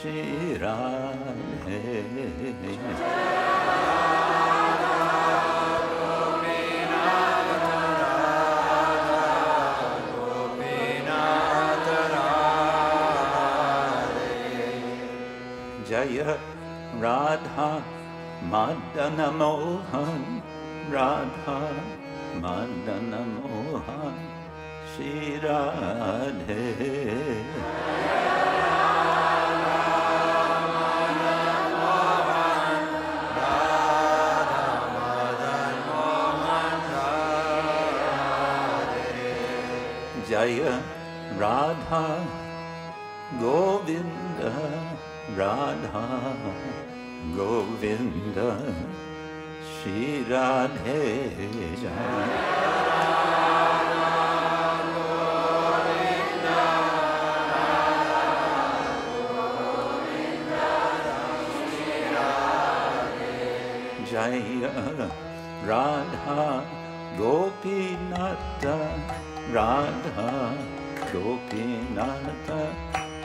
श्रीराधे जय Radha Madanmohan Radha Madanmohan Shri Radhe Jaya Radha Govinda Radha Govinda Shri Radhe Jaya Radha Gopinatha Radha Gopinath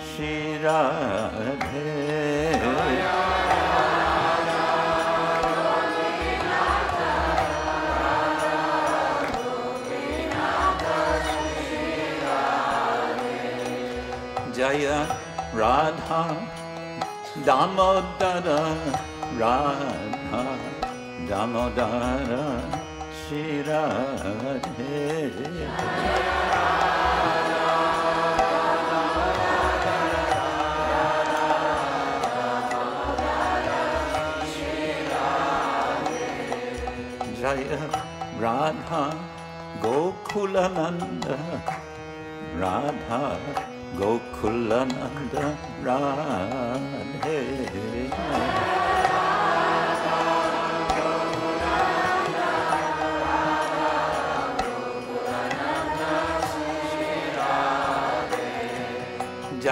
Shri Radhe जय Radha Damodar Radha Damodar. Shri Radhe Jaya Radha Gokulananda Radha Gokulananda Radhe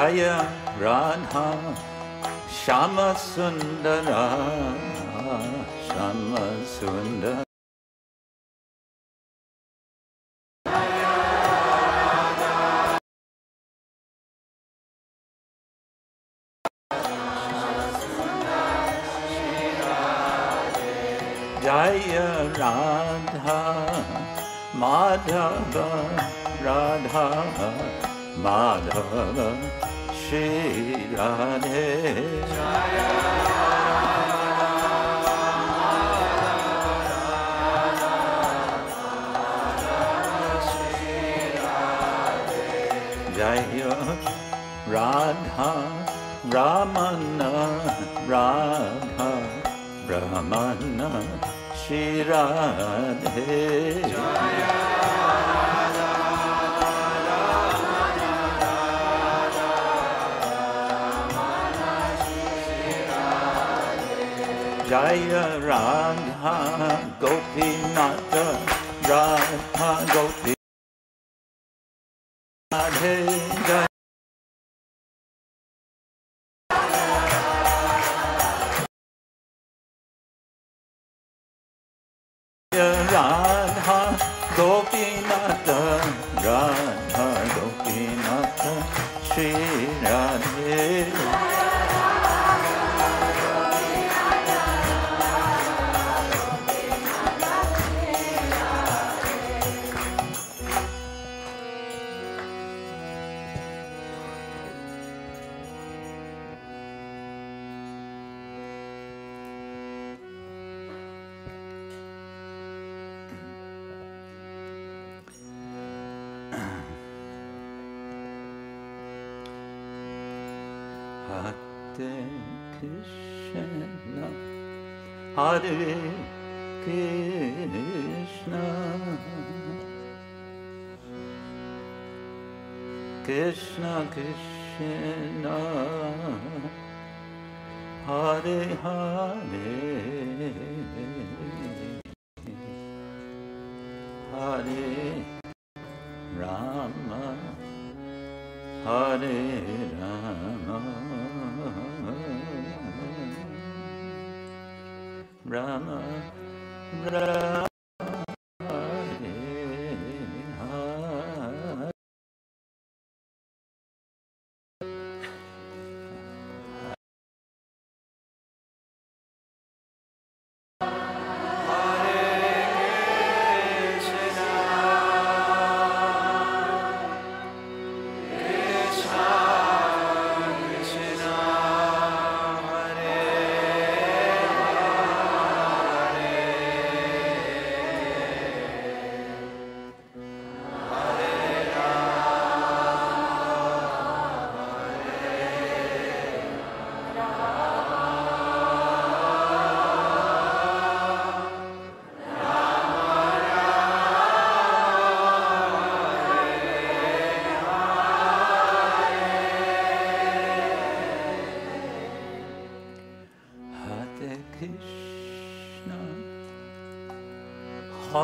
जय राधा श्याम सुंदर श्याम सुंदर। जय Radha Madhav Radha Madhav. Shri Radhe Jaya Radha Ramana Radha Ramana Shri Radhe Jaya Radha Gopinatha Radha Hare Krishna. Krishna Krishna. Hare Hare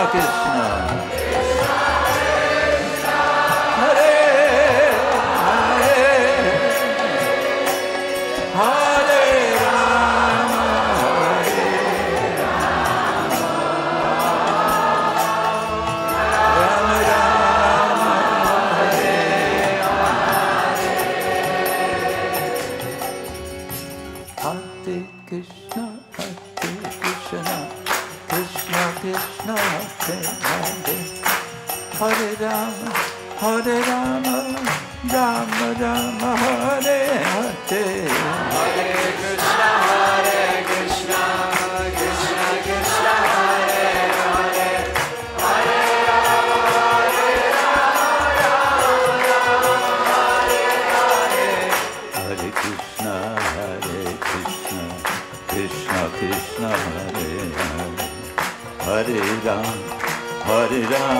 啊对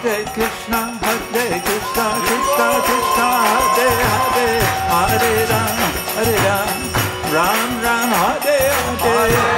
Hare Krishna, Hare Krishna, Krishna Krishna, Hare Hare, Hare Ram, Hare Ram, Ram Ram, Hare Hare.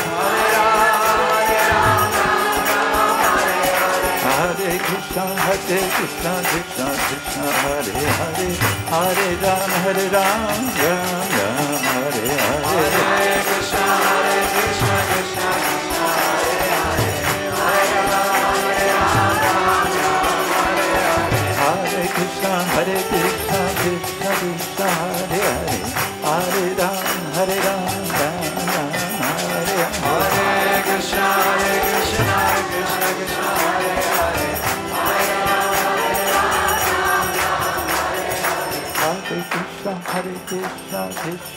Hare Krishna, Hare Krishna, Krishna Krishna, Hare Hare, Hare Ram, Hare Ram, Ram Ram, Hare Hare. Hare Krishna, Hare Krishna, Krishna Krishna, Hare Hare, Hare Ram, Hare Ram, Hare Hare. Hare Krishna, Hare Krishna, Krishna Krishna,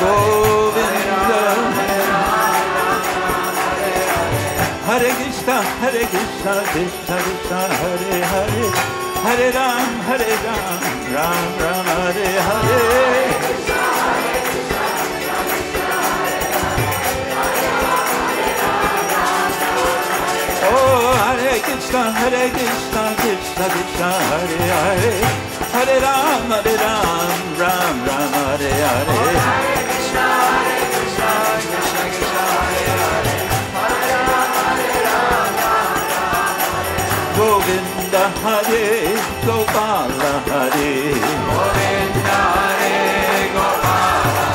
Govinda, Hare Krishna, Hare Krishna, Krishna Krishna, Hare Hare, Hare Ram, Hare Ram, Ram Ram, Hare Hare. Oh, Hare Krishna, Hare Krishna, Krishna Krishna, Hare Hare, Hare Ram, Hare Ram, Ram Ram, Hare Hare. Hare Gopala Hare Govinda, Hare Gopala,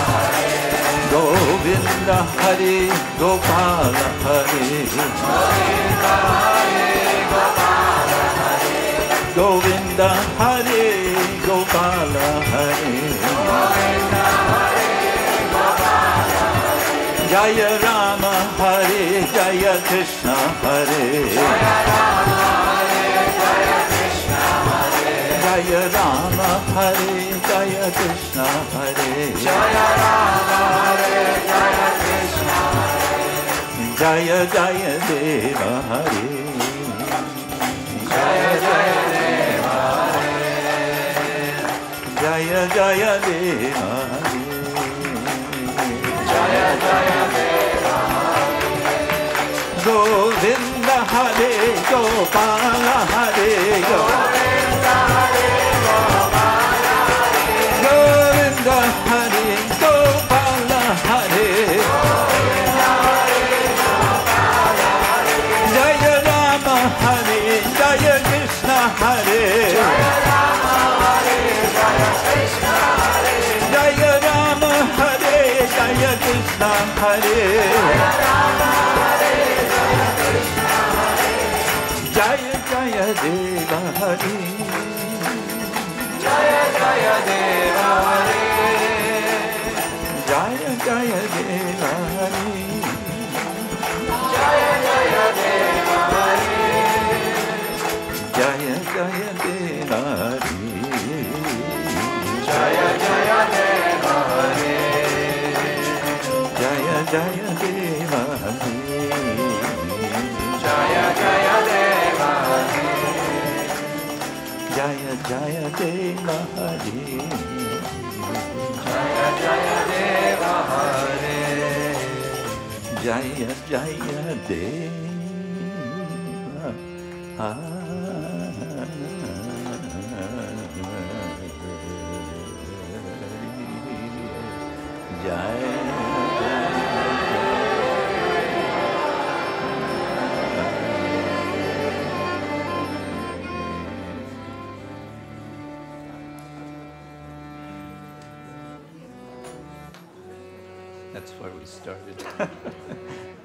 Govinda Hare Gopala Hare Govinda, Hare Gopala, Govinda Hare Gopala Hare Govinda, Hare Gopala, Jaya Rama Hare Jaya Krishna Hare Jaya Rama, Hare जय राम हरे जय कृष्ण हरे। जय राम हरे जय कृष्ण जय जय देव हरे। जय जय देव जय जय देव हरे। जय जय देव गोविंद हरे गोपाल हरे Gopal Deva Hare Deva Hare Jaya Jaya Deva Hare That's where we started.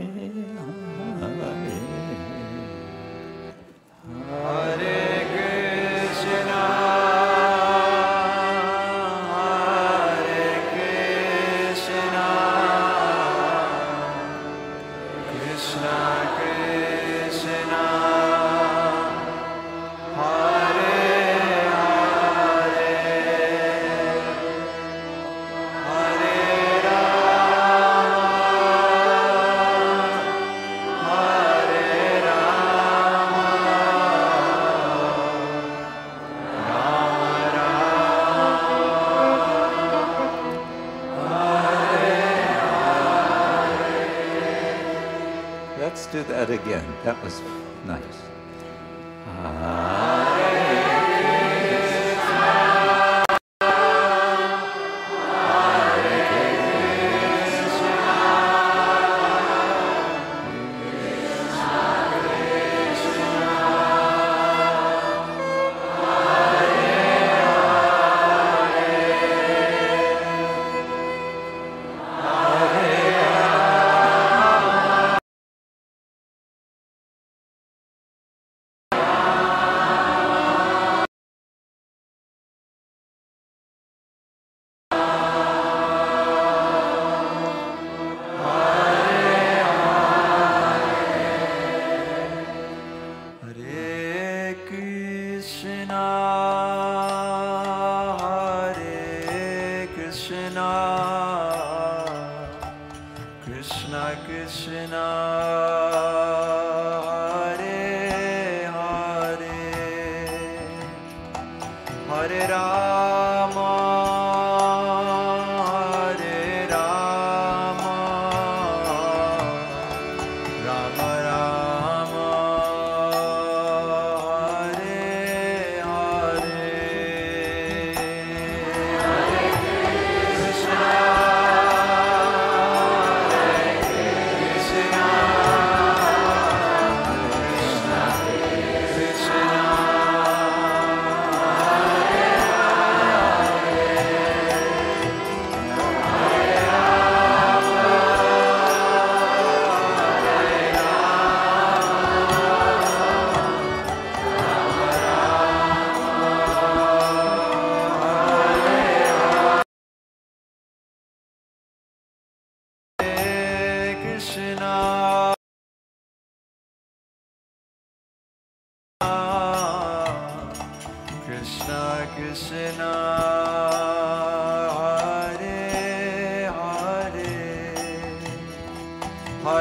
just do that again. That was Bye.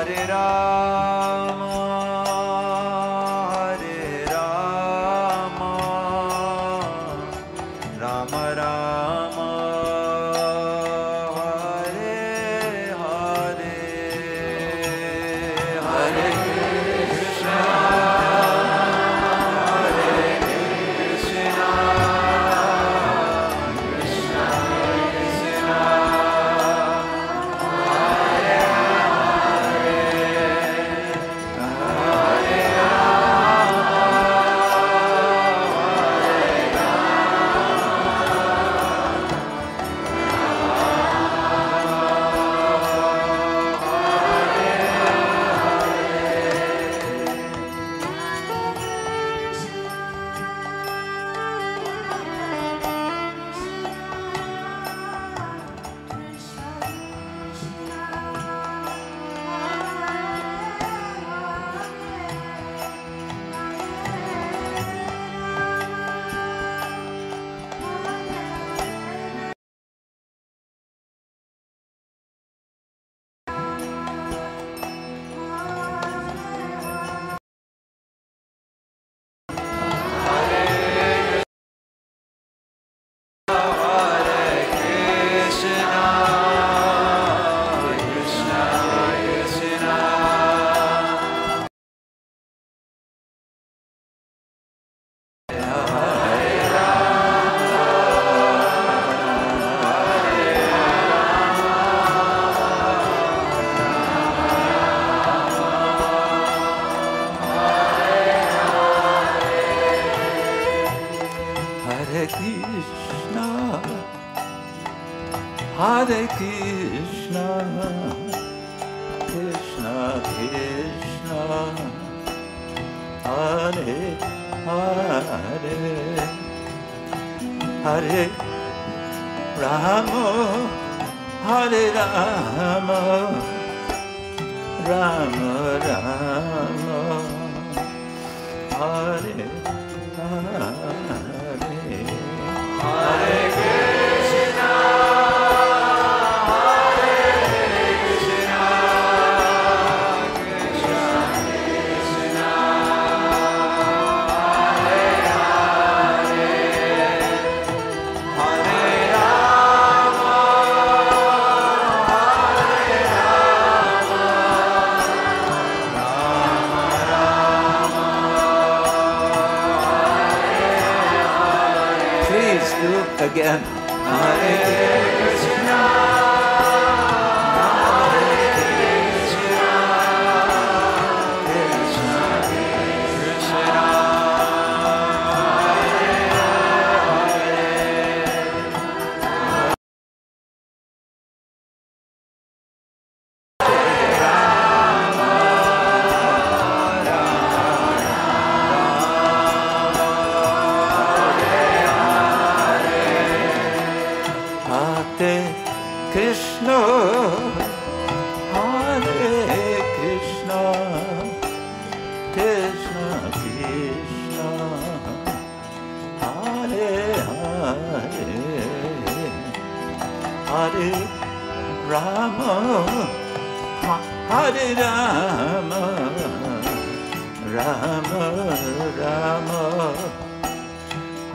Hare Rama,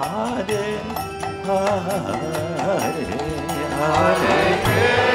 Hare Hare Hare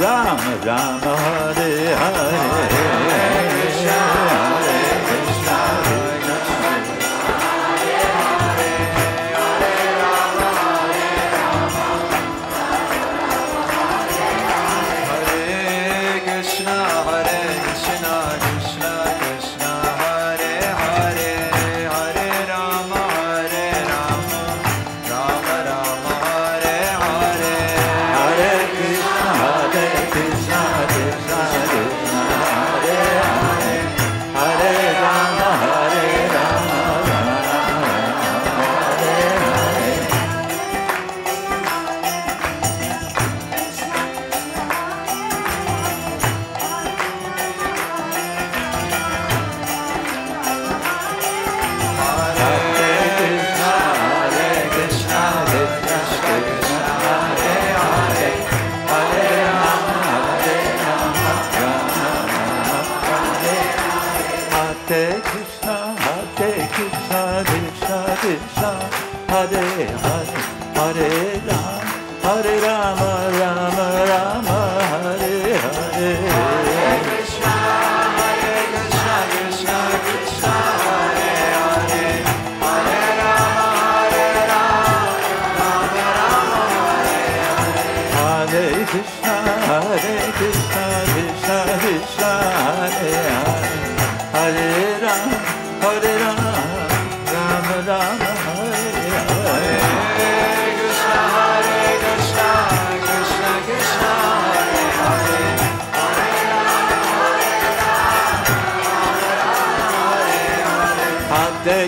Rama Rama, Hare Hare.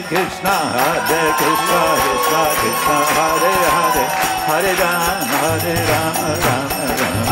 Krishna, Hare Krishna, Krishna Krishna, Hare Hare, Hare Ram, Hare Ram, Ram Ram,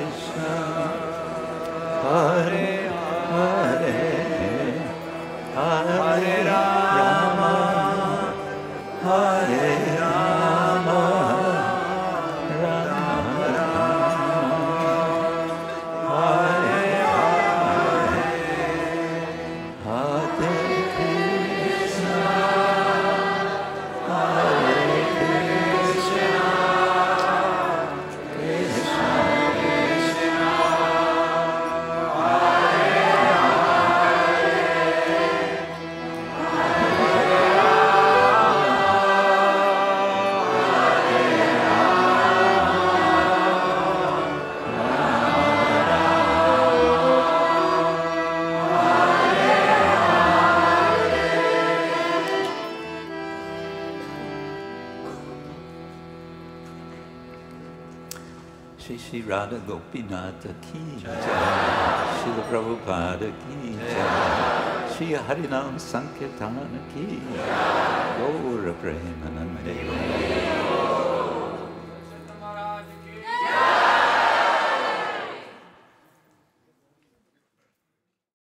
Krishna, Radha Gopinath की श्री प्रभुपाद की श्री हरिनाम संकीर्तन की गौर प्रेम नंदे